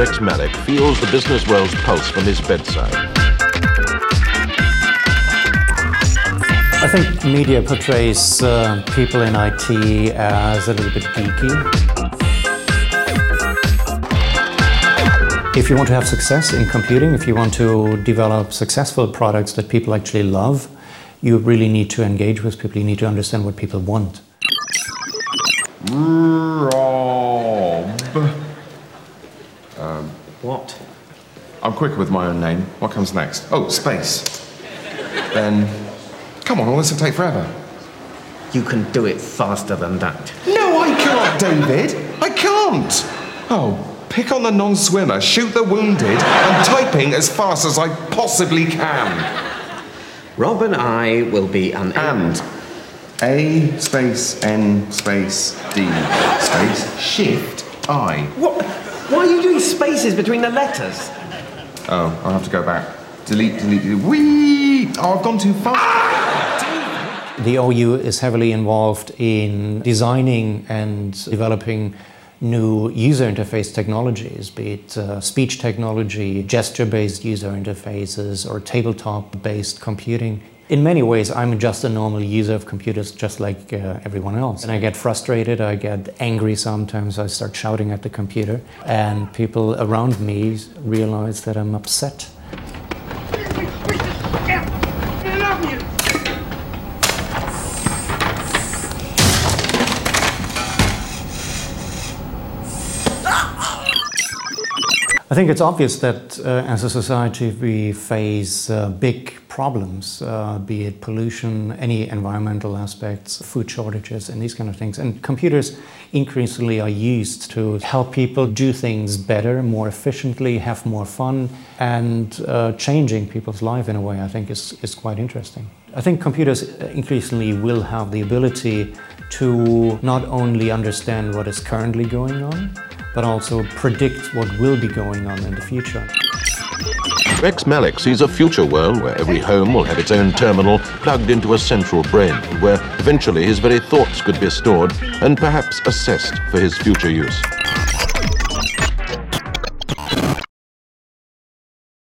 Rex Malik feels the business world's pulse from his bedside. I think media portrays uh, people in IT as a little bit geeky. If you want to have success in computing, if you want to develop successful products that people actually love, you really need to engage with people. You need to understand what people want. Rob. Um, what? I'm quick with my own name. What comes next? Oh, space. Then, come on, all this will take forever. You can do it faster than that. No, I can't, David. I can't. Oh, pick on the non-swimmer, shoot the wounded, and typing as fast as I possibly can. Rob and I will be an And A space N space D space shift I. What? Why are you doing spaces between the letters? Oh, I'll have to go back. Delete, delete, delete. Whee! Oh, I've gone too far. The OU is heavily involved in designing and developing new user interface technologies, be it uh, speech technology, gesture based user interfaces, or tabletop based computing. In many ways, I'm just a normal user of computers, just like uh, everyone else. And I get frustrated, I get angry sometimes, I start shouting at the computer, and people around me realize that I'm upset. I think it's obvious that uh, as a society we face uh, big problems, uh, be it pollution, any environmental aspects, food shortages, and these kind of things. And computers increasingly are used to help people do things better, more efficiently, have more fun, and uh, changing people's life in a way I think is, is quite interesting. I think computers increasingly will have the ability to not only understand what is currently going on, but also predict what will be going on in the future. Rex Malik sees a future world where every home will have its own terminal plugged into a central brain, where eventually his very thoughts could be stored and perhaps assessed for his future use.